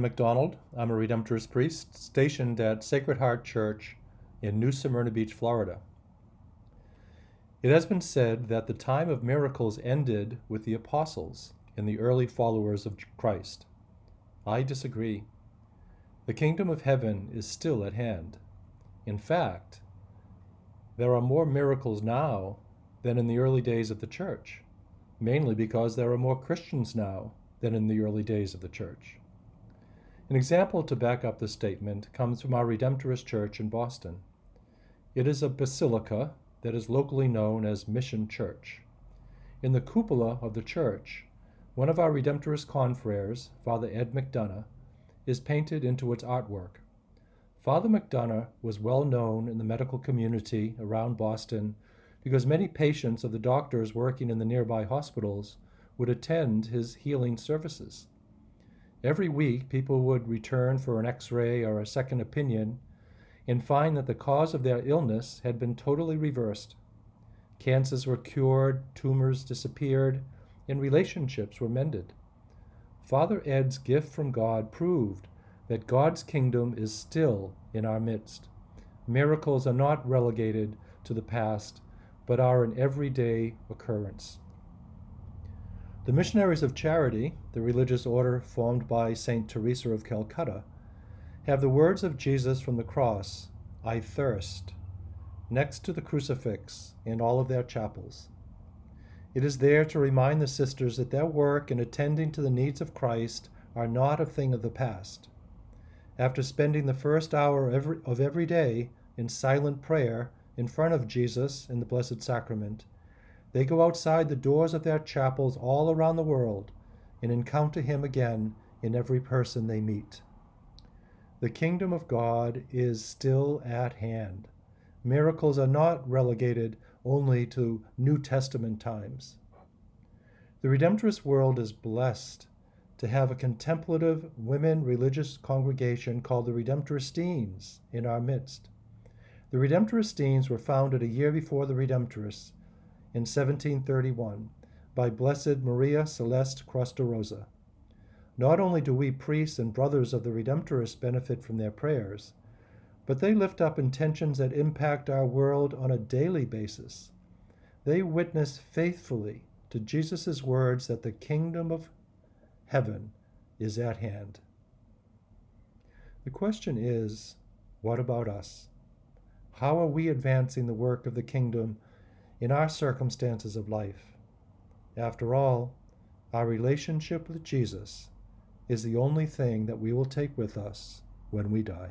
McDonald. I'm a Redemptorist priest stationed at Sacred Heart Church in New Smyrna Beach, Florida. It has been said that the time of miracles ended with the apostles and the early followers of Christ. I disagree. The kingdom of heaven is still at hand. In fact, there are more miracles now than in the early days of the church, mainly because there are more Christians now than in the early days of the church. An example to back up this statement comes from our Redemptorist Church in Boston. It is a basilica that is locally known as Mission Church. In the cupola of the church, one of our Redemptorist confreres, Father Ed McDonough, is painted into its artwork. Father McDonough was well known in the medical community around Boston because many patients of the doctors working in the nearby hospitals would attend his healing services. Every week, people would return for an x ray or a second opinion and find that the cause of their illness had been totally reversed. Cancers were cured, tumors disappeared, and relationships were mended. Father Ed's gift from God proved that God's kingdom is still in our midst. Miracles are not relegated to the past, but are an everyday occurrence. The Missionaries of Charity, the religious order formed by St. Teresa of Calcutta, have the words of Jesus from the cross, I thirst, next to the crucifix in all of their chapels. It is there to remind the sisters that their work in attending to the needs of Christ are not a thing of the past. After spending the first hour of every, of every day in silent prayer in front of Jesus in the Blessed Sacrament, they go outside the doors of their chapels all around the world and encounter Him again in every person they meet. The kingdom of God is still at hand. Miracles are not relegated only to New Testament times. The Redemptorist world is blessed to have a contemplative women religious congregation called the Redemptoristines in our midst. The Redemptoristines were founded a year before the Redemptorists in 1731 by Blessed Maria Celeste Crostarosa. Not only do we priests and brothers of the Redemptorists benefit from their prayers, but they lift up intentions that impact our world on a daily basis. They witness faithfully to Jesus' words that the kingdom of heaven is at hand. The question is what about us? How are we advancing the work of the kingdom in our circumstances of life. After all, our relationship with Jesus is the only thing that we will take with us when we die.